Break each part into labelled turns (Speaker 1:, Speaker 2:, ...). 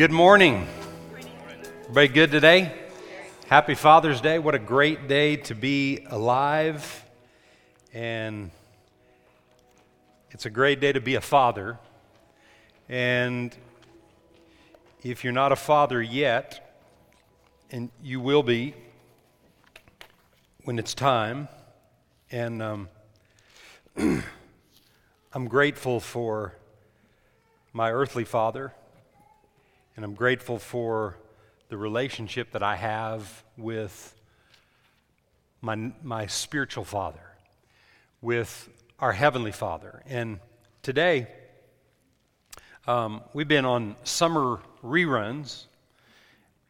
Speaker 1: Good morning. Everybody good today? Happy Father's Day. What a great day to be alive. And it's a great day to be a father. And if you're not a father yet, and you will be when it's time, and um, I'm grateful for my earthly father and I'm grateful for the relationship that I have with my, my spiritual father, with our heavenly father. And today, um, we've been on summer reruns.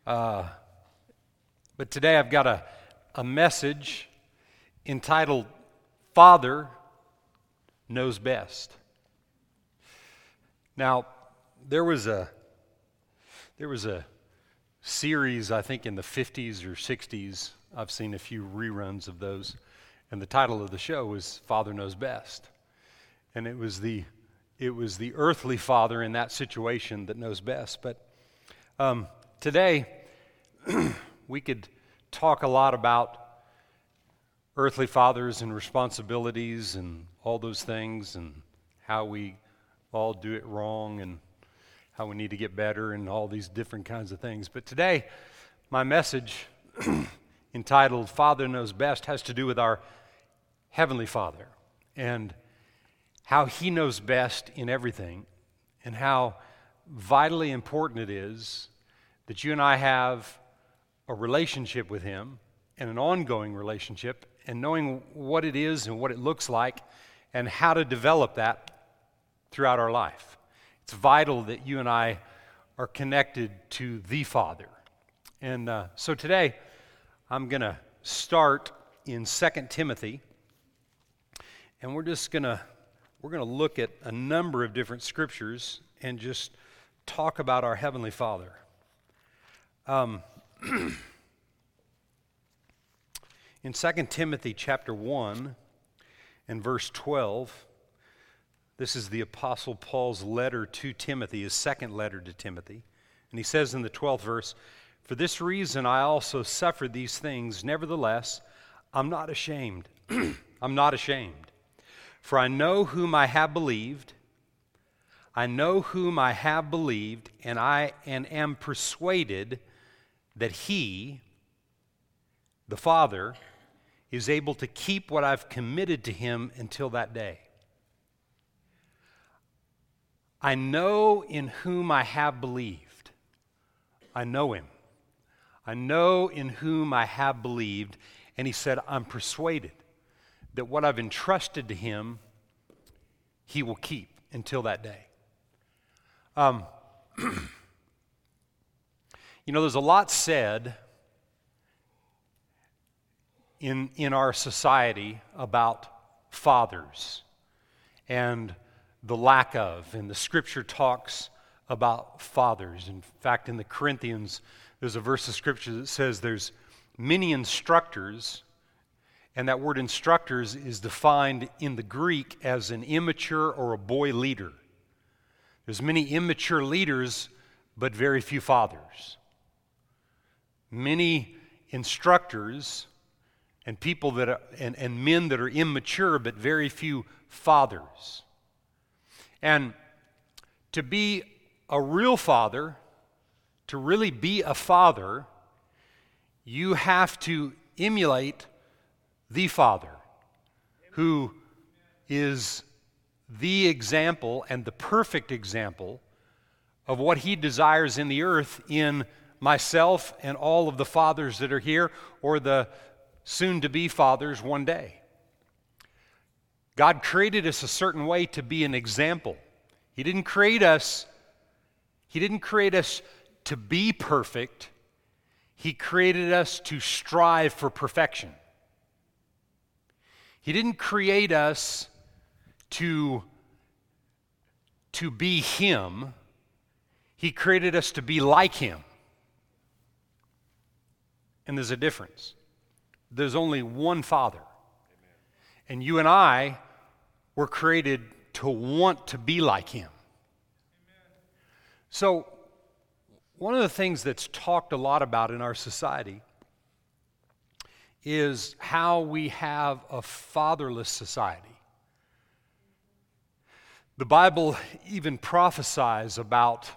Speaker 1: Uh, but today I've got a, a message entitled Father Knows Best. Now, there was a there was a series, I think, in the 50s or 60s. I've seen a few reruns of those. And the title of the show was Father Knows Best. And it was the, it was the earthly father in that situation that knows best. But um, today, we could talk a lot about earthly fathers and responsibilities and all those things and how we all do it wrong and how we need to get better and all these different kinds of things. But today, my message entitled Father Knows Best has to do with our Heavenly Father and how He knows best in everything and how vitally important it is that you and I have a relationship with Him and an ongoing relationship and knowing what it is and what it looks like and how to develop that throughout our life. It's vital that you and I are connected to the Father. And uh, so today, I'm going to start in 2 Timothy. And we're just going to we're going to look at a number of different scriptures and just talk about our heavenly Father. Um, in 2 Timothy chapter 1 and verse 12, this is the Apostle Paul's letter to Timothy, his second letter to Timothy. And he says in the 12th verse, For this reason I also suffered these things. Nevertheless, I'm not ashamed. I'm not ashamed. For I know whom I have believed. I know whom I have believed, and I and am persuaded that he, the Father, is able to keep what I've committed to him until that day. I know in whom I have believed. I know him. I know in whom I have believed. And he said, I'm persuaded that what I've entrusted to him, he will keep until that day. Um, you know, there's a lot said in, in our society about fathers and the lack of. And the scripture talks about fathers. In fact, in the Corinthians, there's a verse of scripture that says there's many instructors, and that word instructors is defined in the Greek as an immature or a boy leader. There's many immature leaders, but very few fathers. Many instructors and people that are, and, and men that are immature, but very few fathers. And to be a real father, to really be a father, you have to emulate the Father, who is the example and the perfect example of what He desires in the earth in myself and all of the fathers that are here, or the soon to be fathers one day. God created us a certain way to be an example. He didn't create us He didn't create us to be perfect. He created us to strive for perfection. He didn't create us to to be him. He created us to be like him. And there's a difference. There's only one Father. And you and I were created to want to be like him. So, one of the things that's talked a lot about in our society is how we have a fatherless society. The Bible even prophesies about,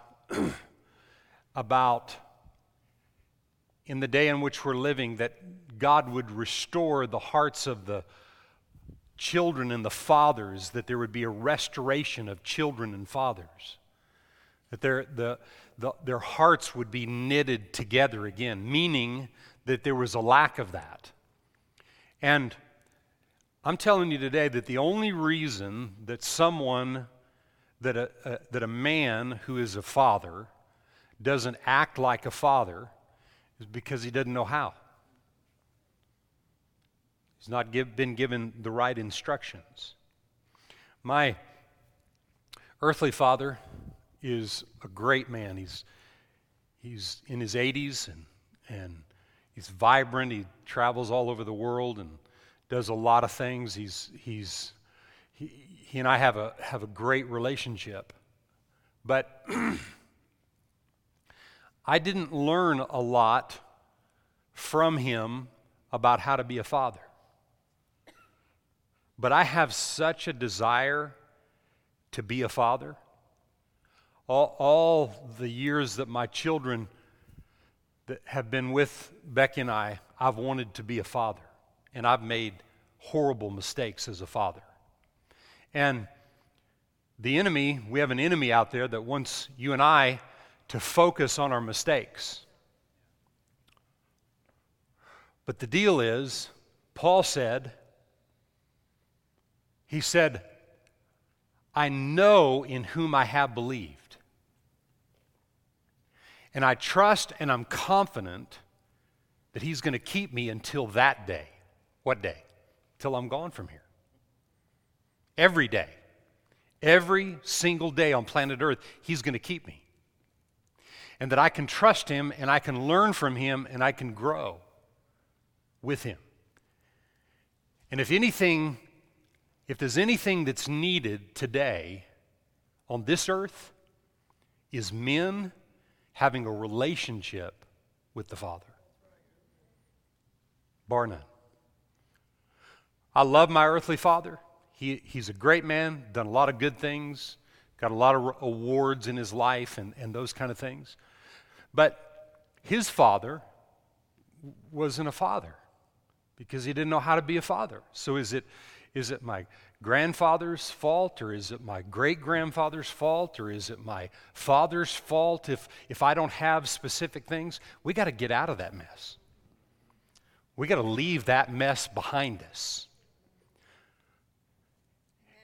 Speaker 1: about in the day in which we're living that God would restore the hearts of the children and the fathers, that there would be a restoration of children and fathers, that their, the, the, their hearts would be knitted together again, meaning that there was a lack of that. And I'm telling you today that the only reason that someone, that a, a, that a man who is a father doesn't act like a father is because he doesn't know how. He's not give, been given the right instructions. My earthly father is a great man. He's, he's in his 80s and, and he's vibrant. He travels all over the world and does a lot of things. He's, he's, he, he and I have a, have a great relationship. But I didn't learn a lot from him about how to be a father. But I have such a desire to be a father. All, all the years that my children that have been with Becky and I, I've wanted to be a father. And I've made horrible mistakes as a father. And the enemy, we have an enemy out there that wants you and I to focus on our mistakes. But the deal is, Paul said, he said, I know in whom I have believed. And I trust and I'm confident that He's going to keep me until that day. What day? Till I'm gone from here. Every day. Every single day on planet Earth, He's going to keep me and that I can trust Him and I can learn from Him and I can grow with Him. And if anything, if there's anything that's needed today on this earth, is men having a relationship with the Father. Bar none. I love my earthly father. He, he's a great man, done a lot of good things, got a lot of awards in his life and, and those kind of things. But his father wasn't a father because he didn't know how to be a father. So is it, is it my grandfather's fault or is it my great grandfather's fault or is it my father's fault if, if I don't have specific things? We got to get out of that mess. We got to leave that mess behind us.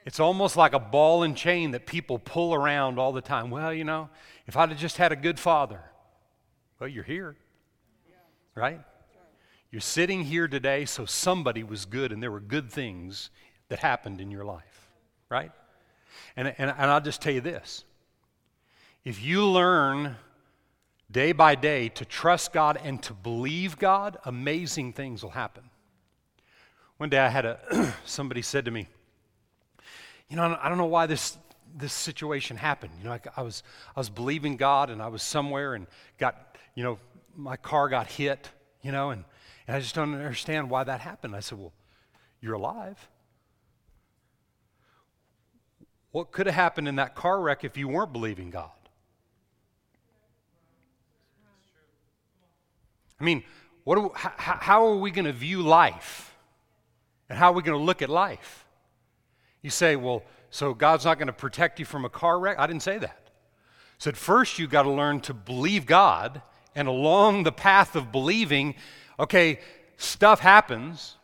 Speaker 1: It's almost like a ball and chain that people pull around all the time. Well, you know, if I'd have just had a good father, well, you're here, right? You're sitting here today, so somebody was good and there were good things that happened in your life, right? And, and, and I'll just tell you this if you learn day by day to trust God and to believe God, amazing things will happen. One day I had a somebody said to me, you know, I don't know why this this situation happened. You know, I, I was I was believing God and I was somewhere and got you know, my car got hit, you know, and, and I just don't understand why that happened. I said, Well, you're alive. What could have happened in that car wreck if you weren't believing God? I mean, what we, how, how are we going to view life? And how are we going to look at life? You say, well, so God's not going to protect you from a car wreck? I didn't say that. I said, first, you've got to learn to believe God and along the path of believing, okay, stuff happens,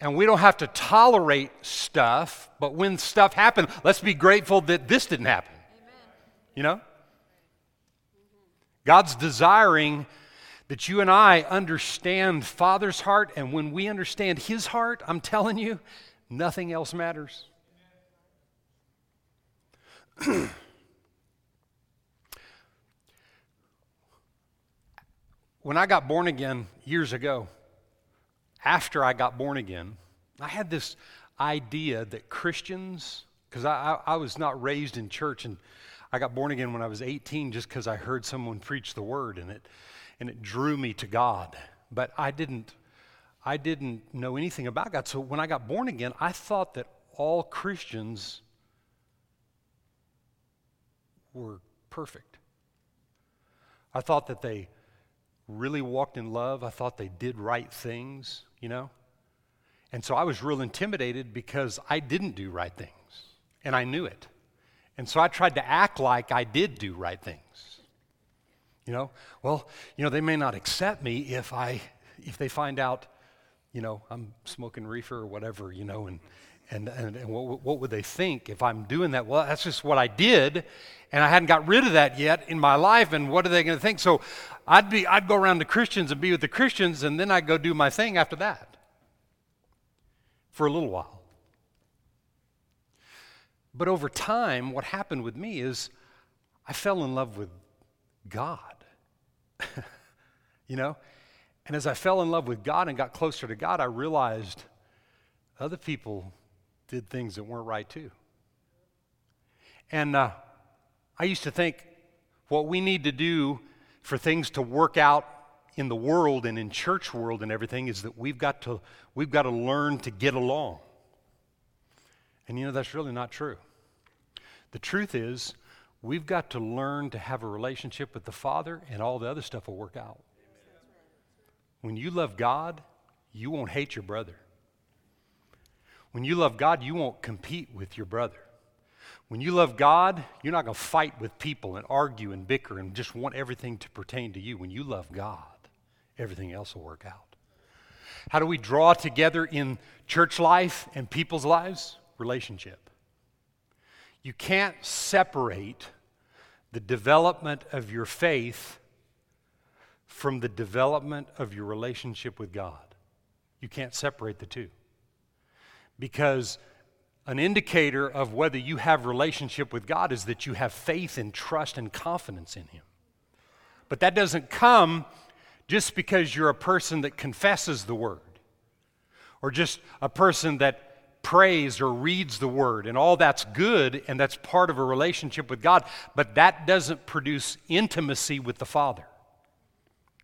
Speaker 1: and we don't have to tolerate stuff, but when stuff happens, let's be grateful that this didn't happen. Amen. You know? God's desiring that you and I understand Father's heart, and when we understand His heart, I'm telling you, nothing else matters. When I got born again years ago, after I got born again, I had this idea that Christians, because I, I, I, was not raised in church, and I got born again when I was 18 just because I heard someone preach the word and it, and it drew me to God. But I didn't, I didn't know anything about God. So when I got born again, I thought that all Christians were perfect. I thought that they really walked in love. I thought they did right things, you know? And so I was real intimidated because I didn't do right things, and I knew it. And so I tried to act like I did do right things. You know, well, you know, they may not accept me if I if they find out, you know, I'm smoking reefer or whatever, you know, and and, and, and what, what would they think if I'm doing that? Well, that's just what I did, and I hadn't got rid of that yet in my life, and what are they going to think? So I'd, be, I'd go around to Christians and be with the Christians, and then I'd go do my thing after that for a little while. But over time, what happened with me is I fell in love with God. you know? And as I fell in love with God and got closer to God, I realized other people did things that weren't right too. And uh, I used to think what we need to do for things to work out in the world and in church world and everything is that we've got to we've got to learn to get along. And you know that's really not true. The truth is we've got to learn to have a relationship with the Father and all the other stuff will work out. When you love God, you won't hate your brother. When you love God, you won't compete with your brother. When you love God, you're not going to fight with people and argue and bicker and just want everything to pertain to you. When you love God, everything else will work out. How do we draw together in church life and people's lives? Relationship. You can't separate the development of your faith from the development of your relationship with God. You can't separate the two because an indicator of whether you have relationship with God is that you have faith and trust and confidence in him. But that doesn't come just because you're a person that confesses the word or just a person that prays or reads the word and all that's good and that's part of a relationship with God, but that doesn't produce intimacy with the Father.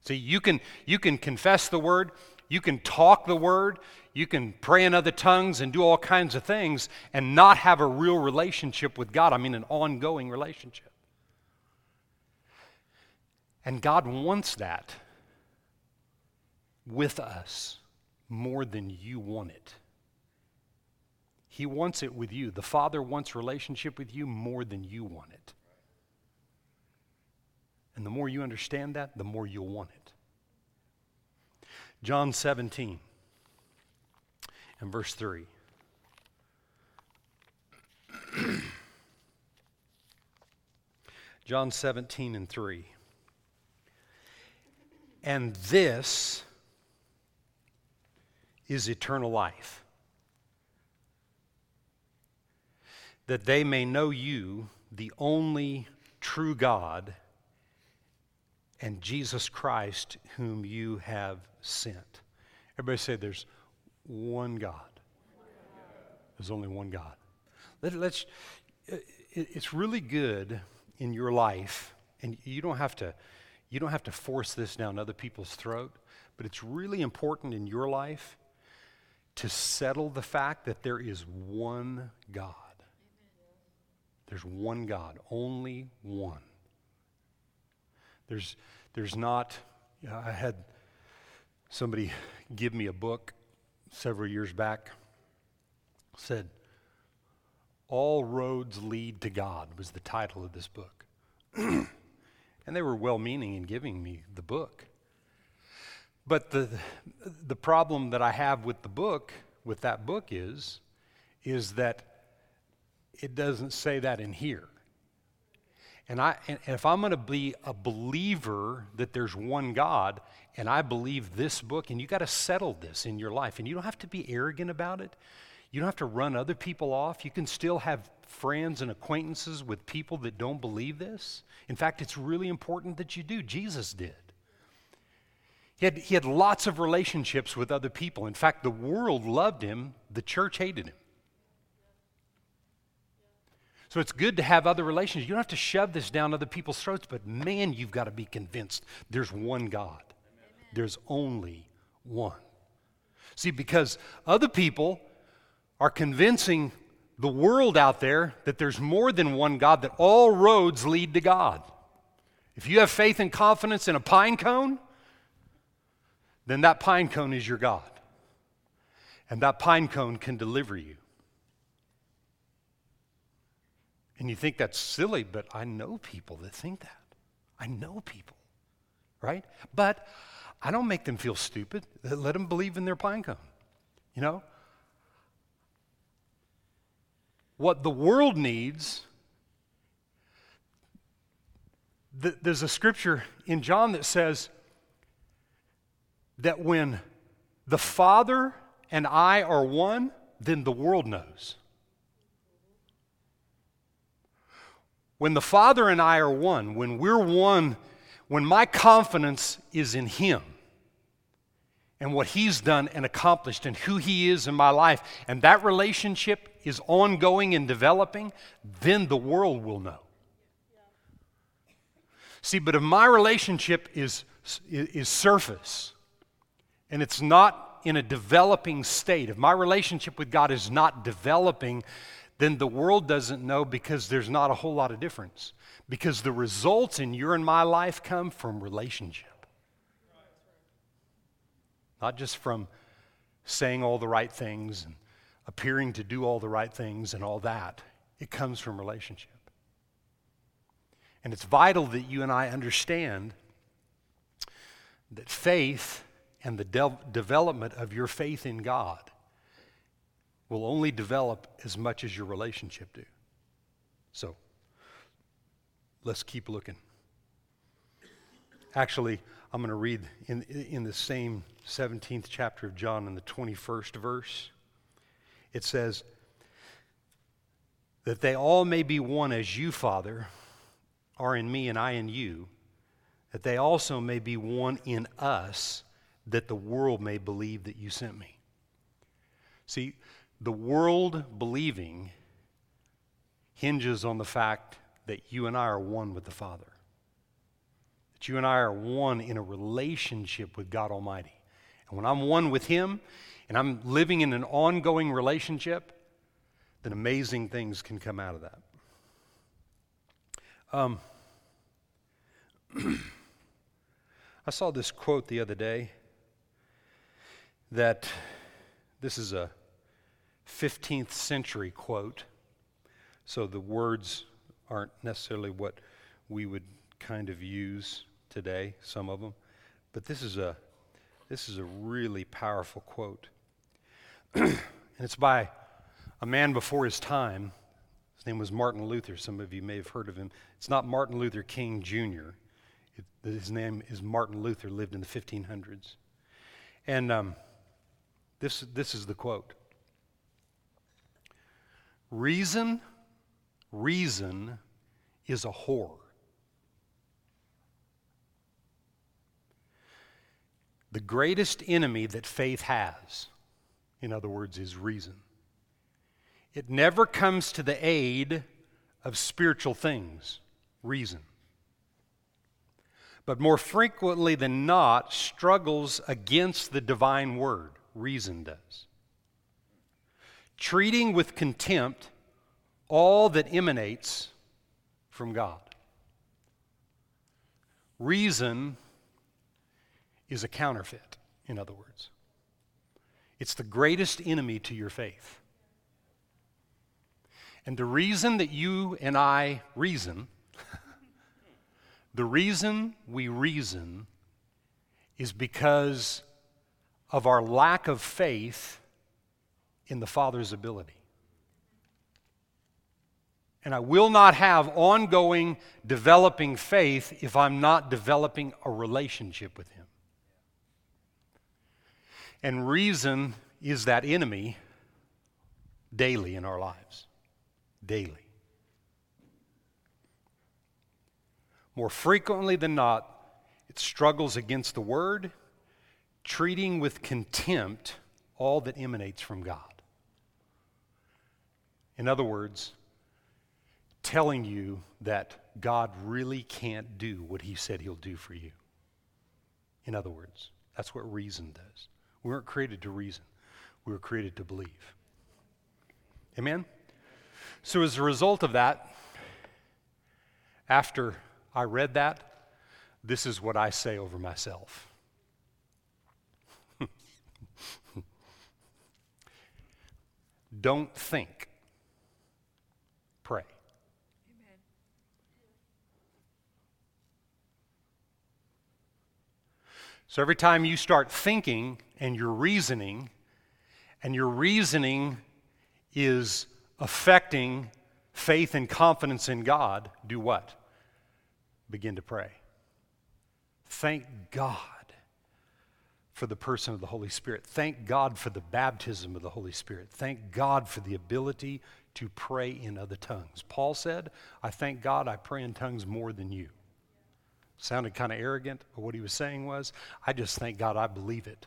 Speaker 1: See, you can you can confess the word, you can talk the word, you can pray in other tongues and do all kinds of things and not have a real relationship with God. I mean, an ongoing relationship. And God wants that with us more than you want it. He wants it with you. The Father wants relationship with you more than you want it. And the more you understand that, the more you'll want it. John 17 verse 3. John 17 and 3. And this is eternal life, that they may know you, the only true God, and Jesus Christ, whom you have sent. Everybody say there's one God. There's only one God. Let, us uh, it's really good in your life, and you don't have to, you don't have to force this down other people's throat, but it's really important in your life to settle the fact that there is one God. There's one God, only one. There's, there's not, I had somebody give me a book several years back said, All Roads Lead to God was the title of this book. and they were well meaning in giving me the book. But the, the problem that I have with the book, with that book, is, is that it doesn't say that in here. And, I, and if I'm going to be a believer that there's one God, and I believe this book, and you got to settle this in your life, and you don't have to be arrogant about it. You don't have to run other people off. You can still have friends and acquaintances with people that don't believe this. In fact, it's really important that you do. Jesus did. He had, he had lots of relationships with other people. In fact, the world loved him, the church hated him. So it's good to have other relations. You don't have to shove this down other people's throats, but man, you've got to be convinced there's one God. Amen. There's only one. See, because other people are convincing the world out there that there's more than one God, that all roads lead to God. If you have faith and confidence in a pine cone, then that pine cone is your God. And that pine cone can deliver you. And you think that's silly, but I know people that think that. I know people, right? But I don't make them feel stupid. Let them believe in their pine cone. You know? What the world needs, th- there's a scripture in John that says that when the Father and I are one, then the world knows. When the Father and I are one, when we're one, when my confidence is in Him and what He's done and accomplished and who He is in my life, and that relationship is ongoing and developing, then the world will know. See, but if my relationship is, is surface and it's not in a developing state, if my relationship with God is not developing, then the world doesn't know because there's not a whole lot of difference. Because the results in your and my life come from relationship, not just from saying all the right things and appearing to do all the right things and all that. It comes from relationship. And it's vital that you and I understand that faith and the de- development of your faith in God will only develop as much as your relationship do. So, let's keep looking. Actually, I'm going to read in, in the same 17th chapter of John in the 21st verse. It says, That they all may be one as you, Father, are in me and I in you, that they also may be one in us, that the world may believe that you sent me. See, the world believing hinges on the fact that you and I are one with the Father. That you and I are one in a relationship with God Almighty. And when I'm one with Him and I'm living in an ongoing relationship, then amazing things can come out of that. Um, I saw this quote the other day that this is a 15th century quote, so the words aren't necessarily what we would kind of use today, some of them. But this is a, this is a really powerful quote. and it's by a man before his time. His name was Martin Luther. Some of you may have heard of him. It's not Martin Luther King Jr., it, his name is Martin Luther, lived in the 1500s. And um, this, this is the quote Reason, reason is a whore. The greatest enemy that faith has, in other words, is reason. It never comes to the aid of spiritual things, reason. But more frequently than not, struggles against the divine word, reason does treating with contempt all that emanates from God. Reason is a counterfeit, in other words. It's the greatest enemy to your faith. And the reason that you and I reason, the reason we reason is because of our lack of faith in the Father's ability. And I will not have ongoing developing faith if I'm not developing a relationship with Him. And reason is that enemy daily in our lives. Daily. More frequently than not, it struggles against the Word, treating with contempt all that emanates from God. In other words, telling you that God really can't do what he said he'll do for you. In other words, that's what reason does. We weren't created to reason, we were created to believe. Amen? So, as a result of that, after I read that, this is what I say over myself. Don't think, pray. Amen. So every time you start thinking and you're reasoning, and your reasoning is affecting faith and confidence in God, do what? Begin to pray. Thank God for the person of the Holy Spirit. Thank God for the baptism of the Holy Spirit. Thank God for the ability to pray in other tongues. Paul said, I thank God I pray in tongues more than you. Sounded kind of arrogant, but what he was saying was, I just thank God I believe it.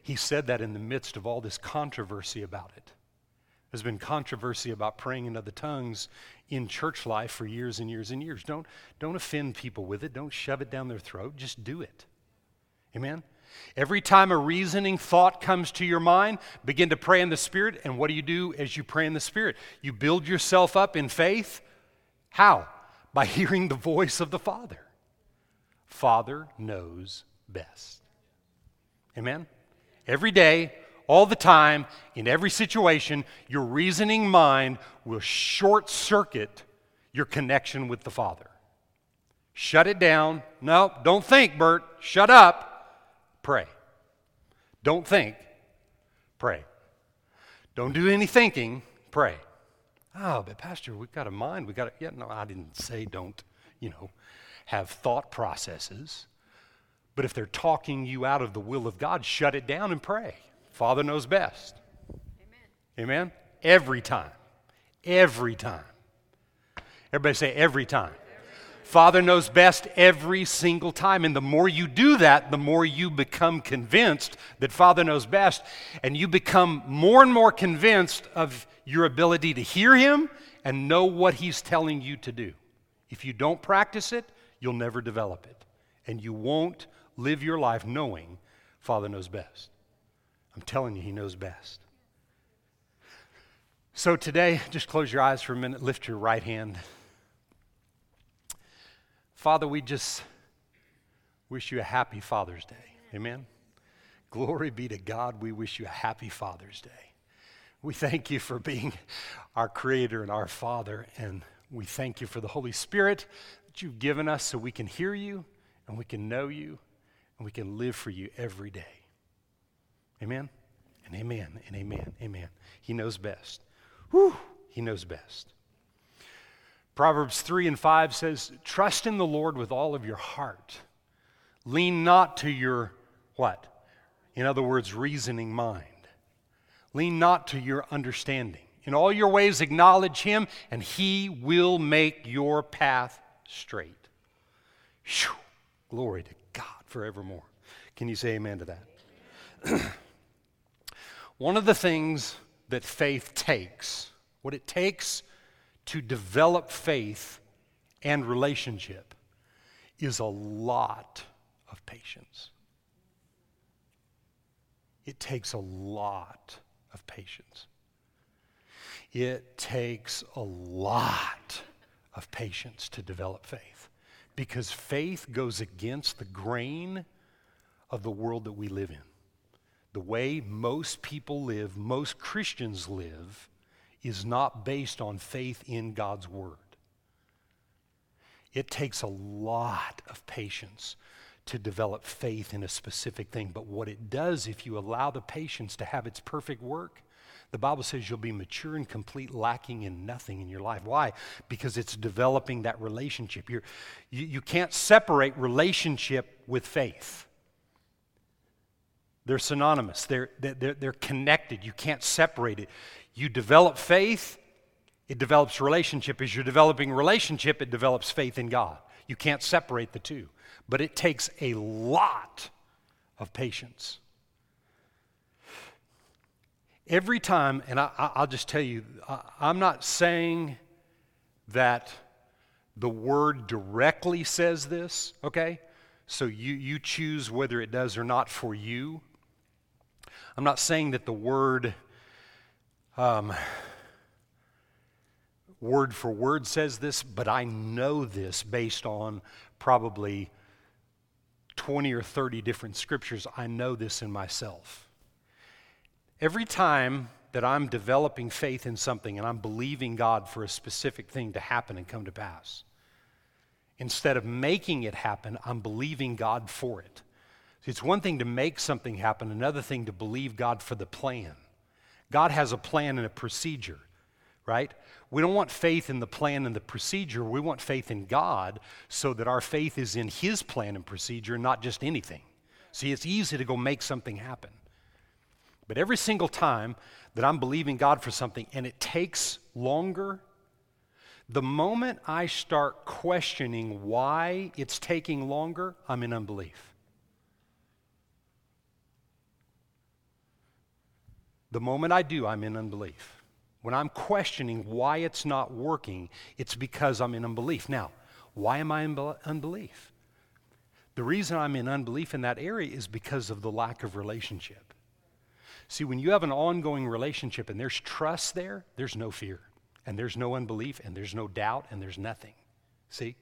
Speaker 1: He said that in the midst of all this controversy about it. There's been controversy about praying in other tongues in church life for years and years and years. Don't, don't offend people with it. Don't shove it down their throat. Just do it. Amen? Every time a reasoning thought comes to your mind, begin to pray in the Spirit. And what do you do as you pray in the Spirit? You build yourself up in faith. How? By hearing the voice of the Father. Father knows best. Amen? Every day, all the time, in every situation, your reasoning mind will short circuit your connection with the Father. Shut it down. No, don't think, Bert. Shut up. Pray. Don't think. Pray. Don't do any thinking. Pray. Oh, but Pastor, we've got a mind. We've got a, yeah, no, I didn't say don't, you know, have thought processes. But if they're talking you out of the will of God, shut it down and pray. Father knows best. Amen. Amen? Every time. Every time. Everybody say every time. Father knows best every single time. And the more you do that, the more you become convinced that Father knows best. And you become more and more convinced of your ability to hear Him and know what He's telling you to do. If you don't practice it, you'll never develop it. And you won't live your life knowing Father knows best. I'm telling you, He knows best. So today, just close your eyes for a minute, lift your right hand. Father, we just wish you a happy Father's Day. Amen. Glory be to God. We wish you a happy Father's Day. We thank you for being our Creator and our Father, and we thank you for the Holy Spirit you've given us so we can hear you and we can know you and we can live for you every day. Amen? And amen, and amen, amen. He knows best. Whew, he knows best. Proverbs 3 and 5 says, Trust in the Lord with all of your heart. Lean not to your what? In other words, reasoning mind. Lean not to your understanding. In all your ways, acknowledge him, and he will make your path straight. Whew, glory to God forevermore. Can you say amen to that? One of the things that faith takes, what it takes to develop faith and relationship, is a lot of patience. It takes a lot of patience. It takes a lot of patience to develop faith because faith goes against the grain of the world that we live in the way most people live, most Christians live, is not based on faith in God's Word. It takes a lot of patience to develop faith in a specific thing. But what it does, if you allow the patience to have its perfect work, the Bible says you'll be mature and complete, lacking in nothing in your life. Why? Because it's developing that relationship. You're, you, you can't separate relationship with faith. They're synonymous, they're, they're, they're connected. You can't separate it. You develop faith, it develops relationship. As you're developing relationship, it develops faith in God. You can't separate the two. But it takes a lot of patience. Every time, and I, will just tell you, I, I'm not saying that the word directly says this, okay? So you, you choose whether it does or not for you. I'm not saying that the word um, word for word says this, but I know this based on probably 20 or 30 different scriptures. I know this in myself. Every time that I'm developing faith in something and I'm believing God for a specific thing to happen and come to pass, instead of making it happen, I'm believing God for it. It's one thing to make something happen, another thing to believe God for the plan. God has a plan and a procedure, right? We don't want faith in the plan and the procedure. We want faith in God so that our faith is in His plan and procedure, not just anything. See, it's easy to go make something happen. But every single time that I'm believing God for something and it takes longer, the moment I start questioning why it's taking longer, I'm in unbelief. The moment I do, I'm in unbelief. When I'm questioning why it's not working, it's because I'm in unbelief. Now, why am I in unbelief? The reason I'm in unbelief in that area is because of the lack of relationship. See, when you have an ongoing relationship and there's trust there, there's no fear, and there's no unbelief, and there's no doubt, and there's nothing. See?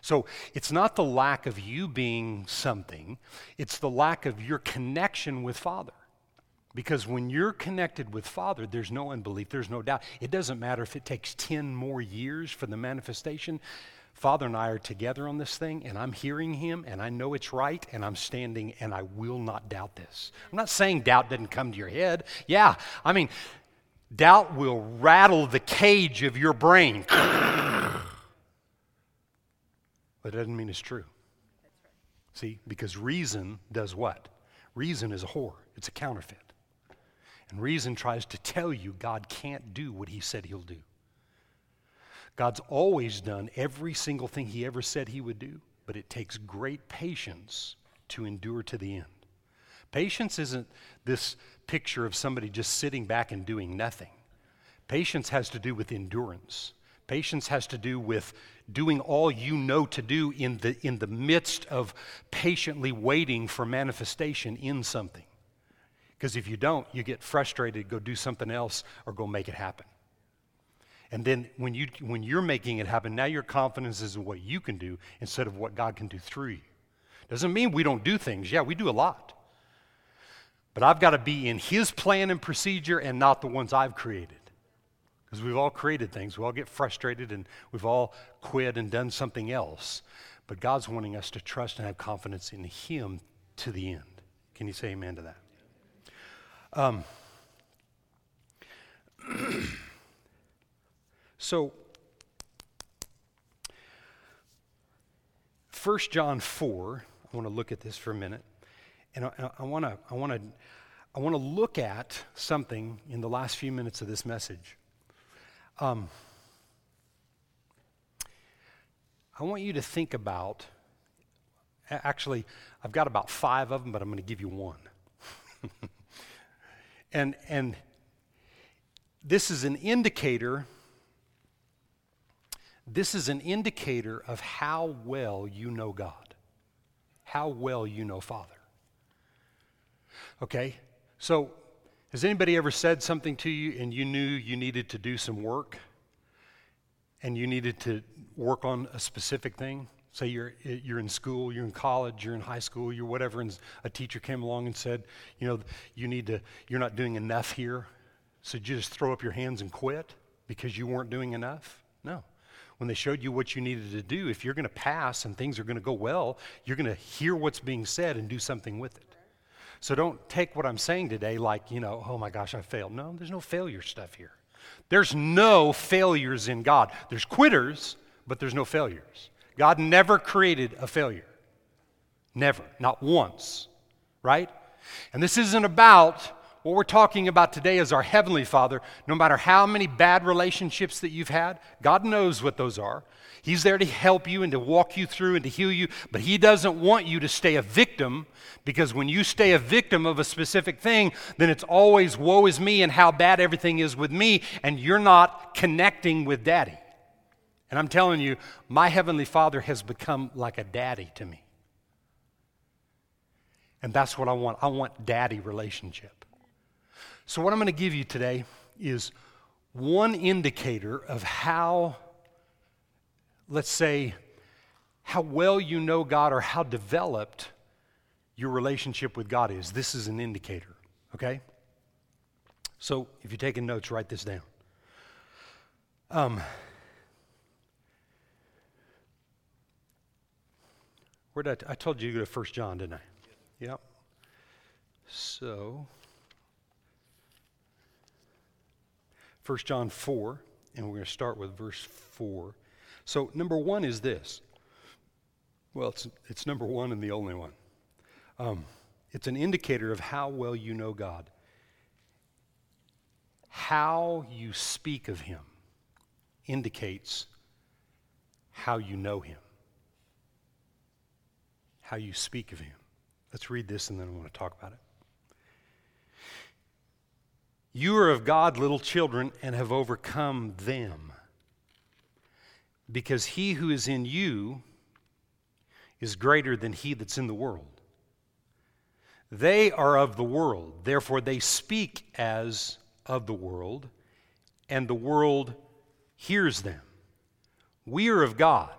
Speaker 1: So it's not the lack of you being something, it's the lack of your connection with Father. Because when you're connected with Father, there's no unbelief, there's no doubt. It doesn't matter if it takes 10 more years for the manifestation. Father and I are together on this thing, and I'm hearing Him, and I know it's right, and I'm standing, and I will not doubt this. I'm not saying doubt doesn't come to your head. Yeah, I mean, doubt will rattle the cage of your brain. but it doesn't mean it's true. See, because reason does what? Reason is a whore, it's a counterfeit. And reason tries to tell you God can't do what he said he'll do. God's always done every single thing he ever said he would do, but it takes great patience to endure to the end. Patience isn't this picture of somebody just sitting back and doing nothing. Patience has to do with endurance. Patience has to do with doing all you know to do in the, in the midst of patiently waiting for manifestation in something. Because if you don't, you get frustrated, go do something else, or go make it happen. And then when, you, when you're making it happen, now your confidence is in what you can do instead of what God can do through you. Doesn't mean we don't do things. Yeah, we do a lot. But I've got to be in His plan and procedure and not the ones I've created. Because we've all created things. We all get frustrated and we've all quit and done something else. But God's wanting us to trust and have confidence in Him to the end. Can you say amen to that? Um, so, 1 John 4, I want to look at this for a minute. And I, I want to I want to I want to look at something in the last few minutes of this message. Um, I want you to think about. Actually, I've got about five of them, but I'm going to give you one. And, and this is an indicator. This is an indicator of how well you know God, how well you know Father. Okay? So, has anybody ever said something to you and you knew you needed to do some work and you needed to work on a specific thing? Say you're, you're in school, you're in college, you're in high school, you're whatever, and a teacher came along and said, you know, you need to, you're not doing enough here. So you just throw up your hands and quit because you weren't doing enough? No. When they showed you what you needed to do, if you're going to pass and things are going to go well, you're going to hear what's being said and do something with it. So don't take what I'm saying today like, you know, oh my gosh, I failed. No, there's no failure stuff here. There's no failures in God. There's quitters, but there's no failures. God never created a failure. Never. Not once. Right? And this isn't about what we're talking about today is our Heavenly Father. No matter how many bad relationships that you've had, God knows what those are. He's there to help you and to walk you through and to heal you, but He doesn't want you to stay a victim because when you stay a victim of a specific thing, then it's always woe is me and how bad everything is with me, and you're not connecting with Daddy. And I'm telling you, my Heavenly Father has become like a daddy to me. And that's what I want. I want daddy relationship. So, what I'm going to give you today is one indicator of how, let's say, how well you know God or how developed your relationship with God is. This is an indicator, okay? So, if you're taking notes, write this down. Um, where did I, I told you to go to 1 John, didn't I? Yep. So, 1 John 4, and we're going to start with verse 4. So, number one is this. Well, it's, it's number one and the only one. Um, it's an indicator of how well you know God. How you speak of Him indicates how you know Him. How you speak of Him. Let's read this and then I want to talk about it. You are of God, little children, and have overcome them. Because he who is in you is greater than he that's in the world. They are of the world, therefore they speak as of the world, and the world hears them. We are of God.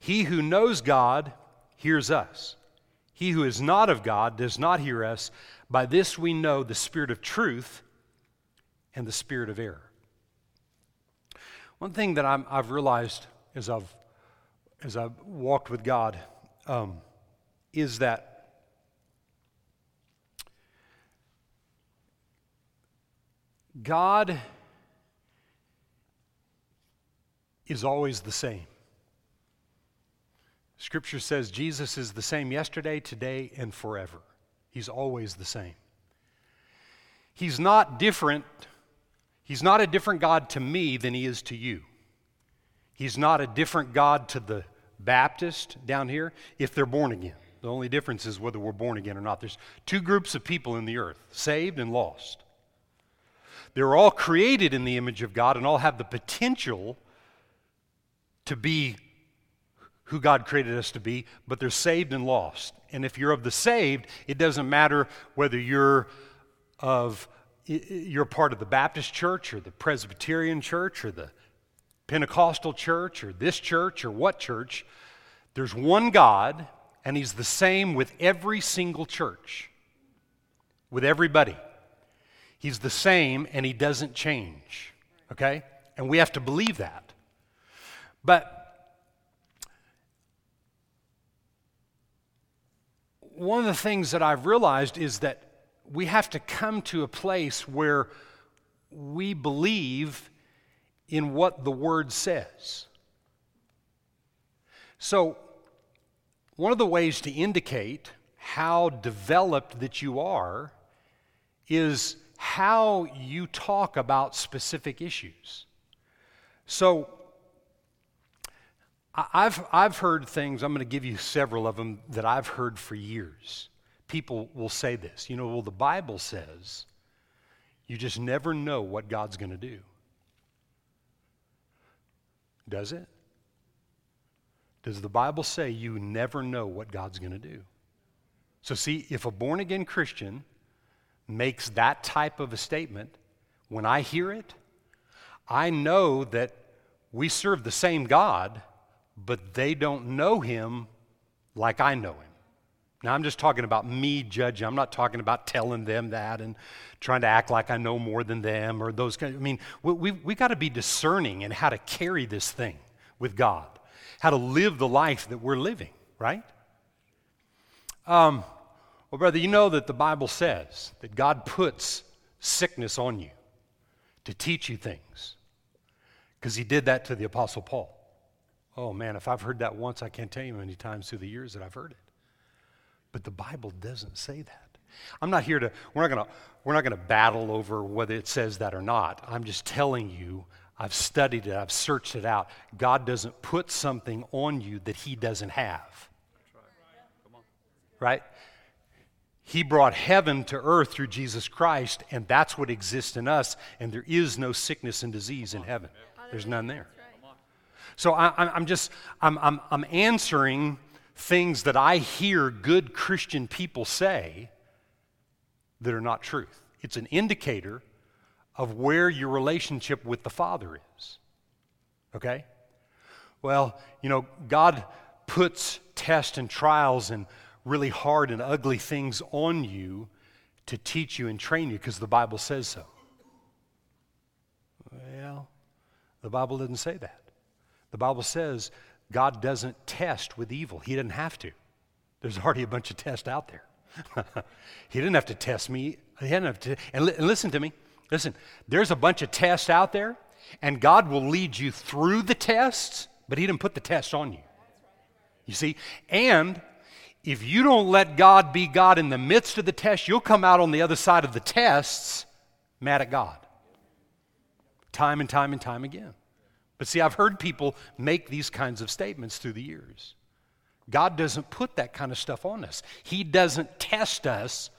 Speaker 1: He who knows God hears us. He who is not of God does not hear us. By this we know the spirit of truth and the spirit of error. One thing that i have realized as I've, as I've walked with God um, is that God is always the same. Scripture says Jesus is the same yesterday, today, and forever. He's always the same. He's not different. He's not a different God to me than he is to you. He's not a different God to the Baptist down here if they're born again. The only difference is whether we're born again or not. There's two groups of people in the earth saved and lost. They're all created in the image of God and all have the potential to be who God created us to be, but they're saved and lost. And if you're of the saved, it doesn't matter whether you're of you're part of the Baptist church or the Presbyterian church or the Pentecostal church or this church or what church. There's one God, and He's the same with every single church, with everybody. He's the same, and He doesn't change. Okay? And we have to believe that. But one of the things that I've realized is that we have to come to a place where we believe in what the Word says. So, one of the ways to indicate how developed that you are is how you talk about specific issues. So, I've, I've heard things, I'm going to give you several of them that I've heard for years. People will say this, you know, well, the Bible says you just never know what God's going to do. Does it? Does the Bible say you never know what God's going to do? So, see, if a born again Christian makes that type of a statement, when I hear it, I know that we serve the same God but they don't know him like I know him. Now, I'm just talking about me judging. I'm not talking about telling them that and trying to act like I know more than them or those kind I mean, we, we, we got to be discerning in how to carry this thing with God, how to live the life that we're living, right? Um, well, brother, you know that the Bible says that God puts sickness on you to teach you things because he did that to the Apostle Paul. Oh man, if I've heard that once, I can't tell you how many times through the years that I've heard it. But the Bible doesn't say that. I'm not here to, we're not gonna, we're not gonna battle over whether it says that or not. I'm just telling you, I've studied it, I've searched it out. God doesn't put something on you that He doesn't have. Right? He brought heaven to earth through Jesus Christ, and that's what exists in us, and there is no sickness and disease in heaven. There's none there. So I, am just, I'm, I'm, I'm answering things that I hear good Christian people say that are not truth. It's an indicator of where your relationship with the Father is. Okay? Well, you know, God puts tests and trials and really hard and ugly things on you to teach you and train you because the Bible says so. Well, the Bible doesn't say that. The Bible says God doesn't test with evil, He didn't have to. There's already a bunch of tests out there. he didn't have to test me. He didn't have to. And, li- and listen to me. Listen, there's a bunch of tests out there, and God will lead you through the tests, but He didn't put the test on you. You see? And if you don't let God be God in the midst of the test, you'll come out on the other side of the tests mad at God. Time and time and time again. But see, I've heard people make these kinds of statements through the years. God doesn't put that kind of stuff on us, He doesn't test us.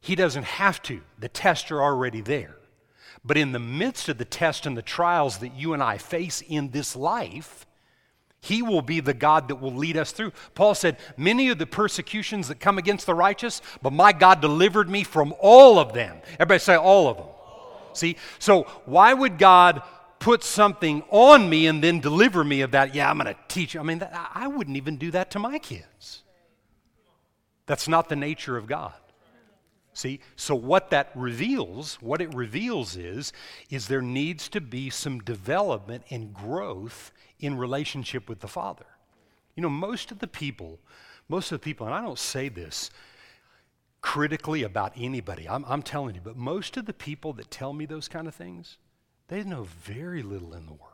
Speaker 1: He doesn't have to. The tests are already there. But in the midst of the test and the trials that you and I face in this life, he will be the God that will lead us through. Paul said, Many of the persecutions that come against the righteous, but my God delivered me from all of them. Everybody say, all of them. See? So, why would God put something on me and then deliver me of that? Yeah, I'm going to teach. I mean, that, I wouldn't even do that to my kids. That's not the nature of God. See, so what that reveals, what it reveals is, is there needs to be some development and growth in relationship with the Father. You know, most of the people, most of the people, and I don't say this critically about anybody, I'm, I'm telling you, but most of the people that tell me those kind of things, they know very little in the Word.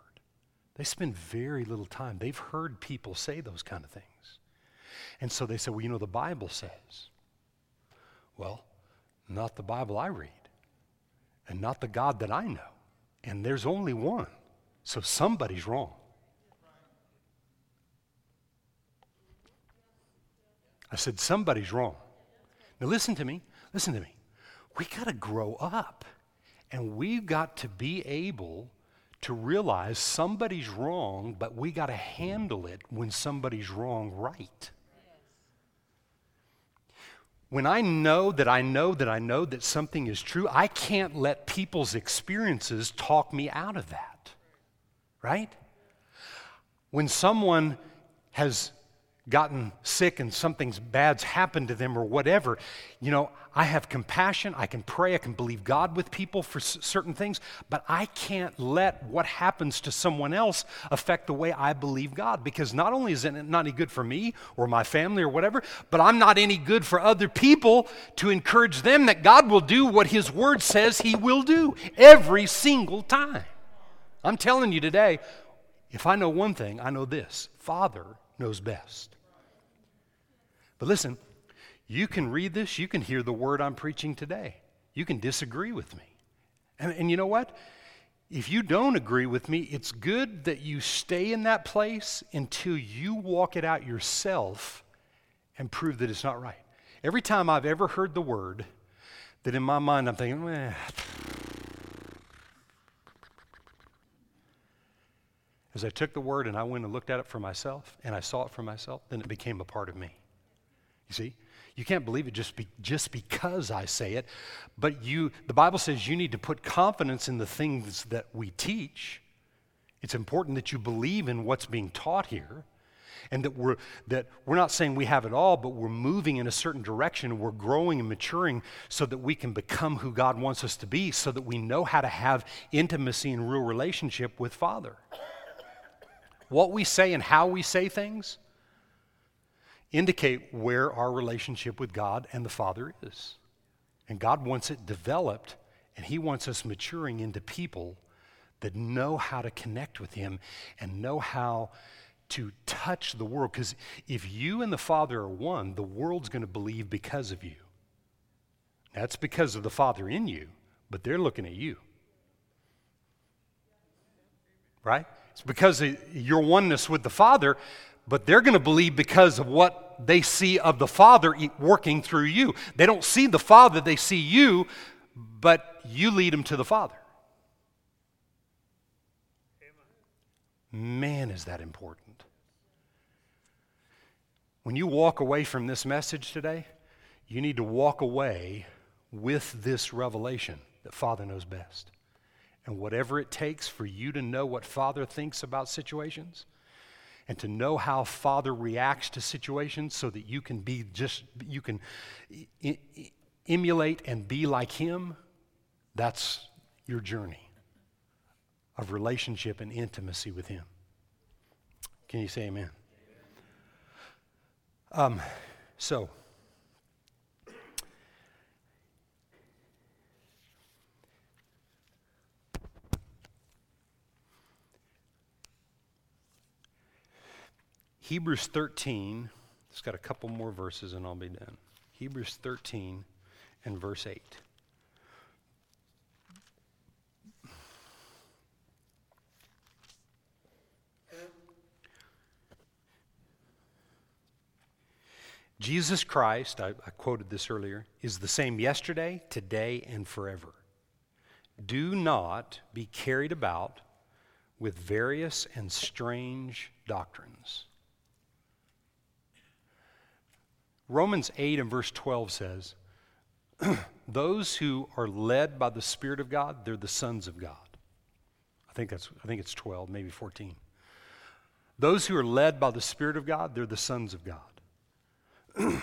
Speaker 1: They spend very little time. They've heard people say those kind of things. And so they say, well, you know, the Bible says. Well, not the Bible I read, and not the God that I know. And there's only one. So somebody's wrong. I said, somebody's wrong. Now listen to me. Listen to me. We got to grow up. And we've got to be able to realize somebody's wrong, but we got to handle it when somebody's wrong right. When I know that I know that I know that something is true, I can't let people's experiences talk me out of that. Right? When someone has gotten sick and something's bad's happened to them or whatever, you know, I have compassion. I can pray. I can believe God with people for s- certain things, but I can't let what happens to someone else affect the way I believe God because not only is it not any good for me or my family or whatever, but I'm not any good for other people to encourage them that God will do what His Word says He will do every single time. I'm telling you today, if I know one thing, I know this Father knows best. But listen, you can read this, you can hear the word I'm preaching today. You can disagree with me. And, and you know what? If you don't agree with me, it's good that you stay in that place until you walk it out yourself and prove that it's not right. Every time I've ever heard the word, that in my mind I'm thinking, eh. As I took the word and I went and looked at it for myself and I saw it for myself, then it became a part of me. You see? You can't believe it just, be, just because I say it, but you, the Bible says you need to put confidence in the things that we teach. It's important that you believe in what's being taught here and that we're, that we're not saying we have it all, but we're moving in a certain direction. We're growing and maturing so that we can become who God wants us to be, so that we know how to have intimacy and real relationship with Father. What we say and how we say things indicate where our relationship with God and the Father is. And God wants it developed, and He wants us maturing into people that know how to connect with Him and know how to touch the world. Because if you and the Father are one, the world's going to believe because of you. That's because of the Father in you, but they're looking at you. Right? It's because of your oneness with the Father but they're going to believe because of what they see of the Father working through you. They don't see the Father, they see you, but you lead them to the Father. Man, is that important. When you walk away from this message today, you need to walk away with this revelation that Father knows best. And whatever it takes for you to know what Father thinks about situations and to know how Father reacts to situations so that you can be just, you can emulate and be like Him, that's your journey of relationship and intimacy with Him. Can you say amen? Um, so, Hebrews 13, it's got a couple more verses and I'll be done. Hebrews 13 and verse 8. Jesus Christ, I, I, quoted this earlier, is the same yesterday, today, and forever. Do not be carried about with various and strange doctrines. Romans 8 and verse 12 says, Those who are led by the Spirit of God, they're the sons of God. I think, that's, I think it's 12, maybe 14. Those who are led by the Spirit of God, they're the sons of God.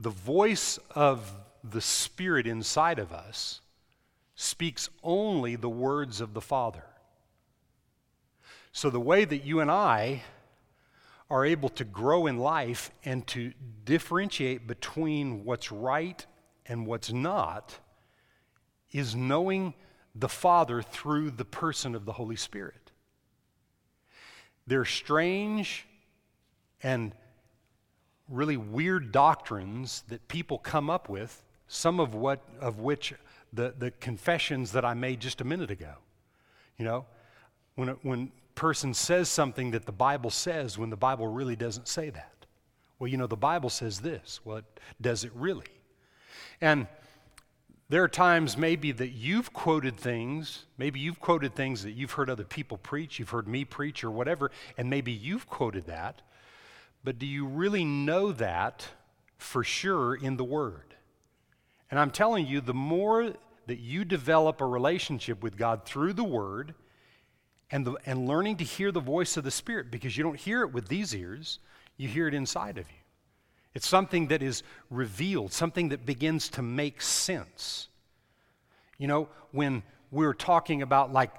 Speaker 1: the voice of the Spirit inside of us speaks only the words of the Father. So, the way that you and I are able to grow in life and to differentiate between what's right and what's not is knowing the Father through the person of the Holy Spirit. They're strange and really weird doctrines that people come up with, some of what of which the, the confessions that I made just a minute ago. You know, when when person says something that the Bible says when the Bible really doesn't say that. Well, you know, the Bible says this. Well, does it really? And there are times maybe that you've quoted things, maybe you've quoted things that you've heard other people preach, you've heard me preach or whatever, and maybe you've quoted that. But do you really know that for sure in the Word? And I'm telling you, the more that you develop a relationship with God through the Word and, the, and learning to hear the voice of the Spirit, because you don't hear it with these ears, you hear it inside of you. It's something that is revealed, something that begins to make sense. You know, when we're talking about like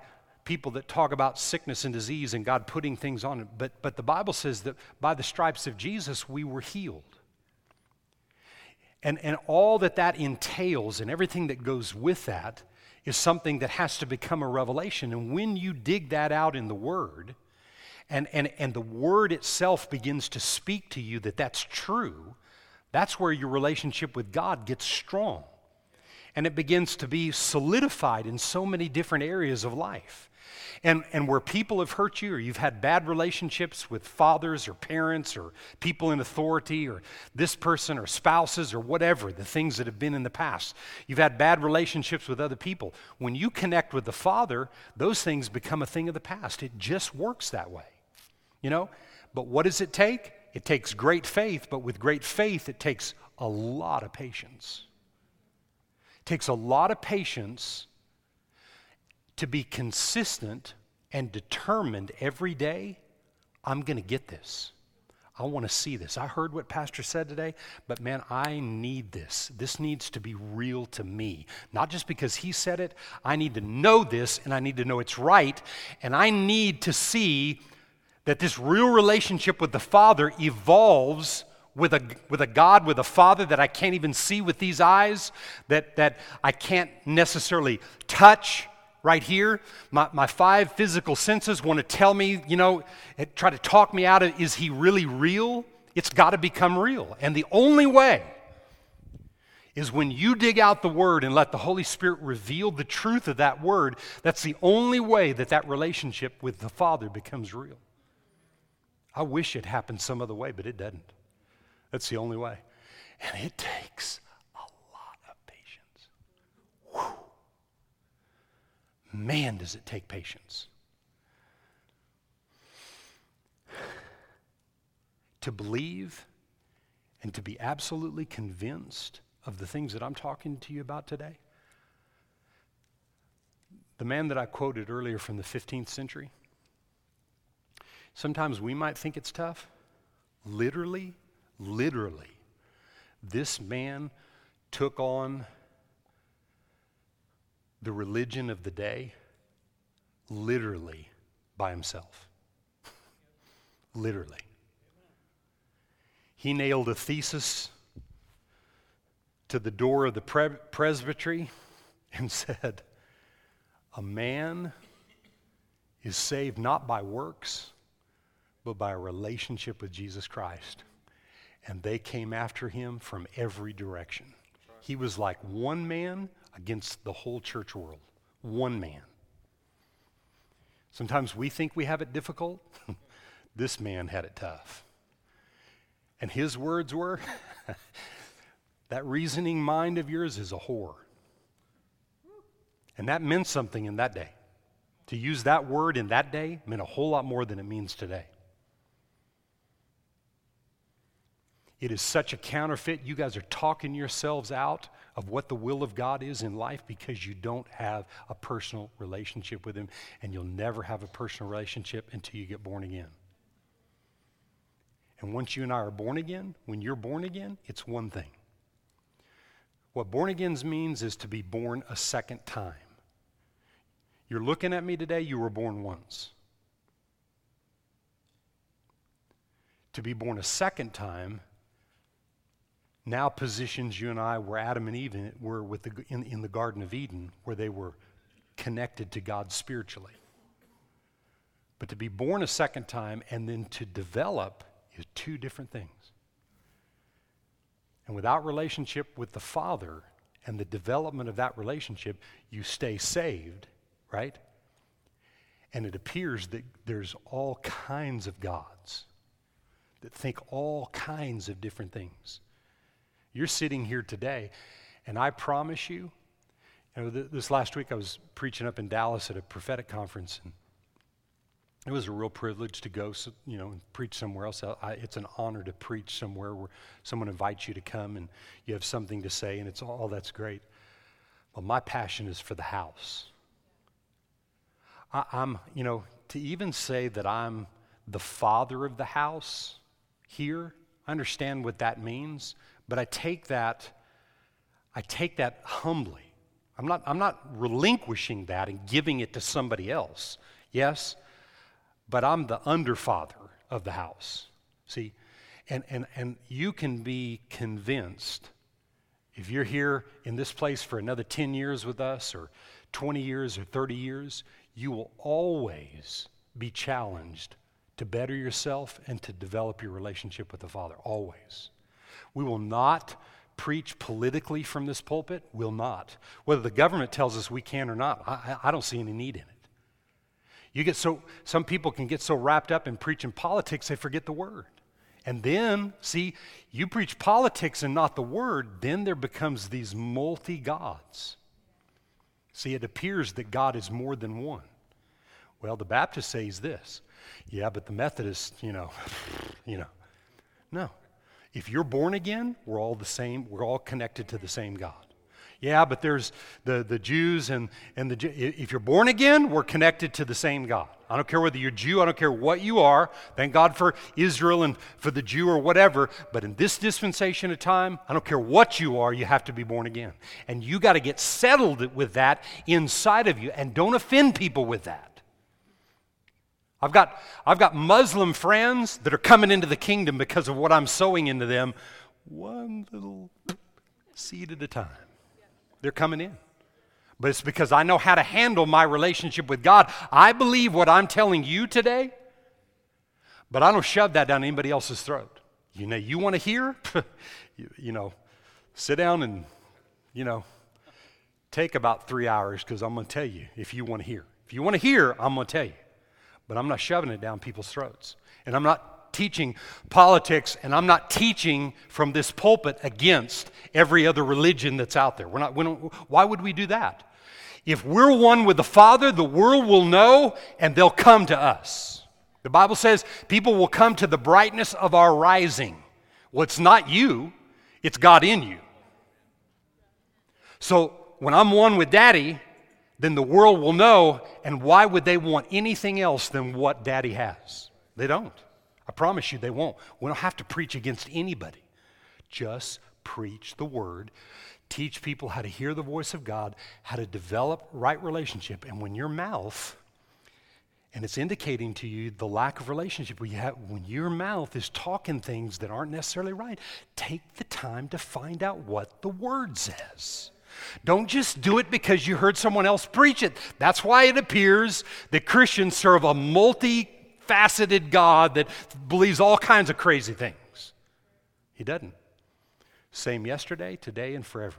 Speaker 1: people that talk about sickness and disease and God putting things on it. But, but the Bible says that by the stripes of Jesus, we were healed. And, and all that that entails and everything that goes with that is something that has to become a revelation. And when you dig that out in the Word, and, and, and the Word itself begins to speak to you that that's true, that's where your relationship with God gets strong. And it begins to be solidified in so many different areas of life. And, and where people have hurt you, or you've had bad relationships with fathers or parents or people in authority, or this person or spouses or whatever, the things that have been in the past, you've had bad relationships with other people. When you connect with the Father, those things become a thing of the past. It just works that way. You know? But what does it take? It takes great faith, but with great faith, it takes a lot of patience. It takes a lot of patience to be consistent and determined every day I'm going to get this. I want to see this. I heard what Pastor said today, but man, I need this. This needs to be real to me. Not just because he said it, I need to know this and I need to know it's right. And I need to see that this real relationship with the Father evolves with a, with a God, with a Father that I can't even see with these eyes, that, that I can't necessarily touch right here. My, my five physical senses want to tell me, you know, eh, try to talk me out of is he really real? It's got to become real. And the only way is when you dig out the word and let the Holy Spirit reveal the truth of that word. That's the only way that that relationship with the Father becomes real. I wish it happened some other way, but it doesn't. That's the only way. And it takes Man, does it take patience to believe and to be absolutely convinced of the things that I'm talking to you about today. The man that I quoted earlier from the 15th century, sometimes we might think it's tough. Literally, literally, this man took on the religion of the day literally by himself. literally. He nailed a thesis to the door of the pre- presbytery and said, A man is saved not by works, but by a relationship with Jesus Christ. And they came after him from every direction. He was like one man against the whole church world. One man. Sometimes we think we have it difficult. this man had it tough. And his words were that reasoning mind of yours is a whore. And that meant something in that day. To use that word in that day meant a whole lot more than it means today. It is such a counterfeit. You guys are talking yourselves out of what the will of God is in life because you don't have a personal relationship with Him, and you'll never have a personal relationship until you get born again. And once you and I are born again, when you're born again, it's one thing. What born again means is to be born a second time. You're looking at me today, you were born once. To be born a second time now positions you and I where Adam and Eve were with the, in, in the Garden of Eden, where they were connected to God spiritually. But to be born a second time and then to develop is two different things. And without relationship with the Father and the development of that relationship, you stay saved, right? And it appears that there's all kinds of gods that think all kinds of different things. You're sitting here today, and I promise you, you know, th- this last week I was preaching up in Dallas at a prophetic conference, and it was a real privilege to go, you know, and preach somewhere else. I, it's an honor to preach somewhere where someone invites you to come and you have something to say, and it's all that's great. But my passion is for the house. I, I'm, you know, to even say that I'm the father of the house here, I understand what that means, but I take that, I take that humbly. I'm not, I'm not relinquishing that and giving it to somebody else. Yes, but I'm the underfather of the house. See, and, and, and you can be convinced if you're here in this place for another 10 years with us, or 20 years, or 30 years, you will always be challenged to better yourself and to develop your relationship with the Father. Always. We will not preach politically from this pulpit. Will not. Whether the government tells us we can or not, I, I don't see any need in it. You get so, some people can get so wrapped up in preaching politics they forget the word. And then, see, you preach politics and not the word, then there becomes these multi gods. See, it appears that God is more than one. Well, the Baptist says this. Yeah, but the Methodist, you know, you know. No. If you're born again, we're all the same, we're all connected to the same God. Yeah, but there's the, the Jews and, and the if you're born again, we're connected to the same God. I don't care whether you're Jew, I don't care what you are. Thank God for Israel and for the Jew or whatever. But in this dispensation of time, I don't care what you are, you have to be born again. And you got to get settled with that inside of you and don't offend people with that. I've got, I've got Muslim friends that are coming into the kingdom because of what I'm sowing into them, one little seed at a time. They're coming in. But it's because I know how to handle my relationship with God. I believe what I'm telling you today, but I don't shove that down anybody else's throat. You know, you want to hear? you, you know, sit down and, you know, take about three hours because I'm going to tell you if you want to hear. If you want to hear, I'm going to tell you but I'm not shoving it down people's throats. And I'm not teaching politics, and I'm not teaching from this pulpit against every other religion that's out there. We're not, we why would we do that? If we're one with the Father, the world will know and they'll come to us. The The Bible says people will come to the brightness of our rising. Well, it's not you, it's God in you. So when I'm one with Daddy, then the world will know, and why would they want anything else than what Daddy has? They don't. I promise you they won't. We don't have to preach against anybody. Just preach the word. Teach people how to hear the voice of God, how to develop right relationship. And when your mouth, and it's indicating to you the lack of relationship, when, have, when your mouth is talking things that aren't necessarily right, take the time to find out what the word says. Don't just do it because you heard someone else preach it. That's why it appears that Christians serve a multifaceted God that believes all kinds of crazy things. He doesn't. Same yesterday, today, and forever.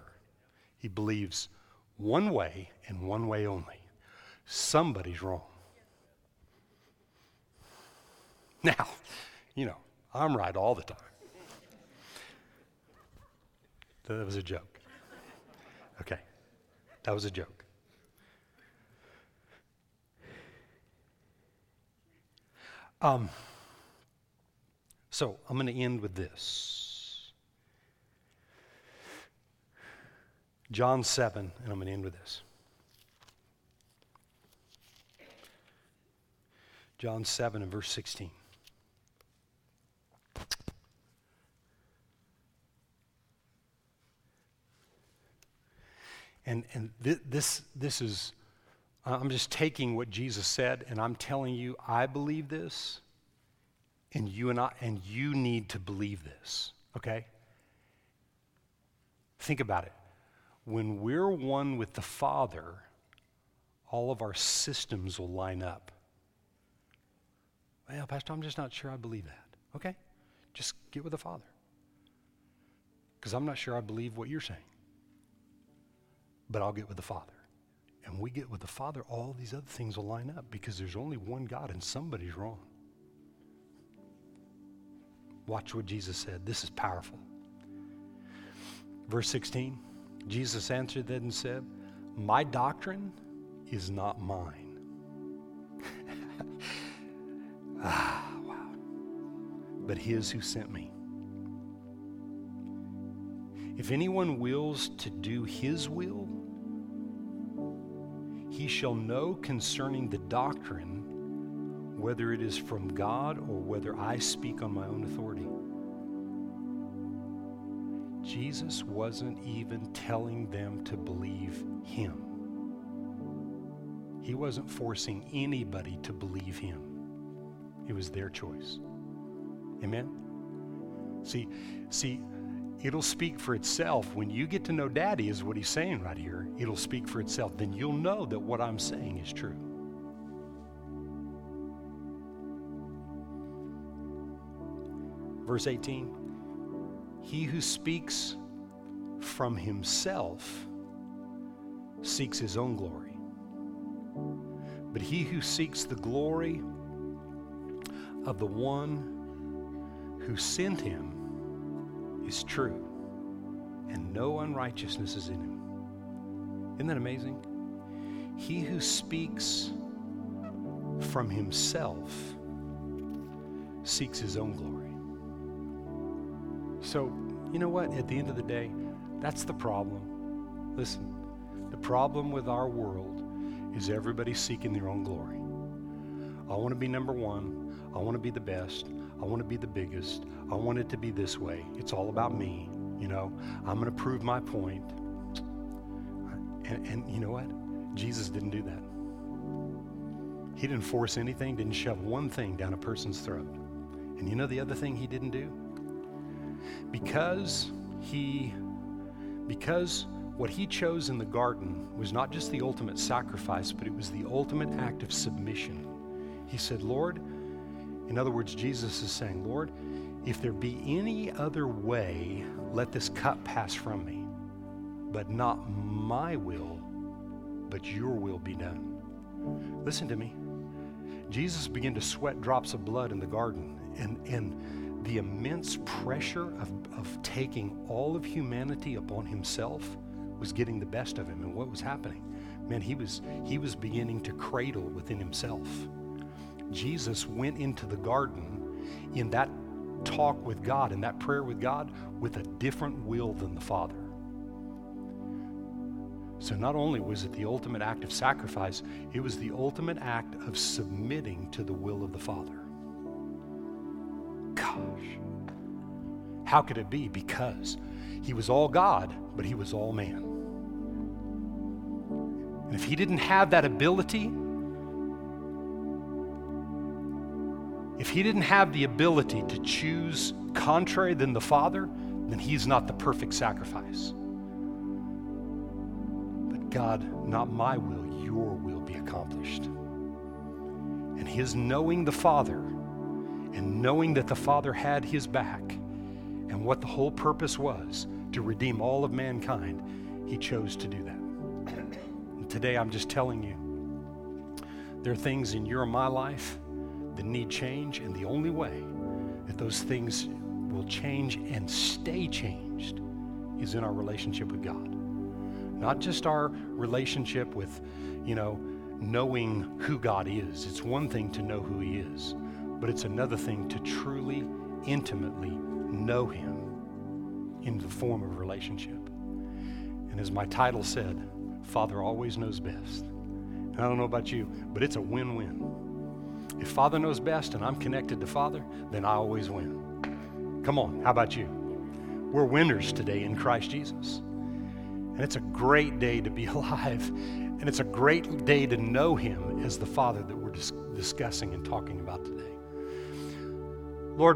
Speaker 1: He believes one way and one way only. Somebody's wrong. Now, you know, I'm right all the time. That was a joke. Okay, that was a joke. Um, so I'm going to end with this. John 7, and I'm going to end with this. John 7 and verse 16. And, and th- this, this is, I'm just taking what Jesus said and I'm telling you, I believe this, and you and I, and you need to believe this, okay? Think about it. When we're one with the Father, all of our systems will line up. Well, Pastor, I'm just not sure I believe that. Okay, just get with the Father. Because I'm not sure I believe what you're saying but I'll get with the Father. And we get with the Father, all these other things will line up because there's only one God and somebody's wrong. Watch what Jesus said. This is powerful. Verse 16 Jesus answered them and said, My doctrine is not mine. ah, wow. But his who sent me. If anyone wills to do his will, he shall know concerning the doctrine whether it is from God or whether I speak on my own authority. Jesus wasn't even telling them to believe him. He wasn't forcing anybody to believe him. It was their choice. Amen? See, see, it'll speak for itself. When you get to know Daddy, is what he's saying right here, it'll speak for itself. Then you'll know that what I'm saying is true. Verse 18 He who speaks from himself seeks his own glory. But he who seeks the glory of the one who sent him is true, and no unrighteousness is in him. Isn't that amazing? He who speaks from himself seeks his own glory. So, you know what? At the end of the day, that's the problem. Listen, the problem with our world is everybody seeking their own glory. I want to be number one. I want to be the best. I want to be the biggest. I want it to be this way. It's all about me. You know, I'm going to prove my point. And, and you know what? Jesus didn't do that. He didn't force anything, didn't shove one thing down a person's throat. And you know the other thing he didn't do? Because he, because what he chose in the garden was not just the ultimate sacrifice, but it was the ultimate act of submission. He said, Lord, in other words, Jesus is saying, Lord, if there be any other way, let this cup pass from me. But not my will, but your will be done. Listen to me. Jesus began to sweat drops of blood in the garden, and, and the immense pressure of, of taking all of humanity upon himself was getting the best of him. And what was happening? Man, he was, he was beginning to cradle within himself Jesus went into the garden in that talk with God, in that prayer with God, with a different will than the Father. So not only was it the ultimate act of sacrifice, it was the ultimate act of submitting to the will of the Father. Gosh. How could it be? Because he was all God, but he was all man. And if he didn't have that ability, if he didn't have the ability to choose contrary than the Father, then he's not the perfect sacrifice. But God, not my will, your will be accomplished. And his knowing the Father and knowing that the Father had his back and what the whole purpose was to redeem all of mankind, he chose to do that. And today I'm just telling you, there are things in your and my life that need change, and the only way that those things will change and stay changed is in our relationship with God. Not just our relationship with, you know, knowing who God is. It's one thing to know who He is, but it's another thing to truly, intimately know Him in the form of relationship. And as my title said, Father always knows best. And I don't know about you, but it's a win win. If Father knows best and I'm connected to Father, then I always win. Come on, how about you? We're winners today in Christ Jesus. And it's a great day to be alive. And it's a great day to know Him as the Father that we're dis- discussing and talking about today.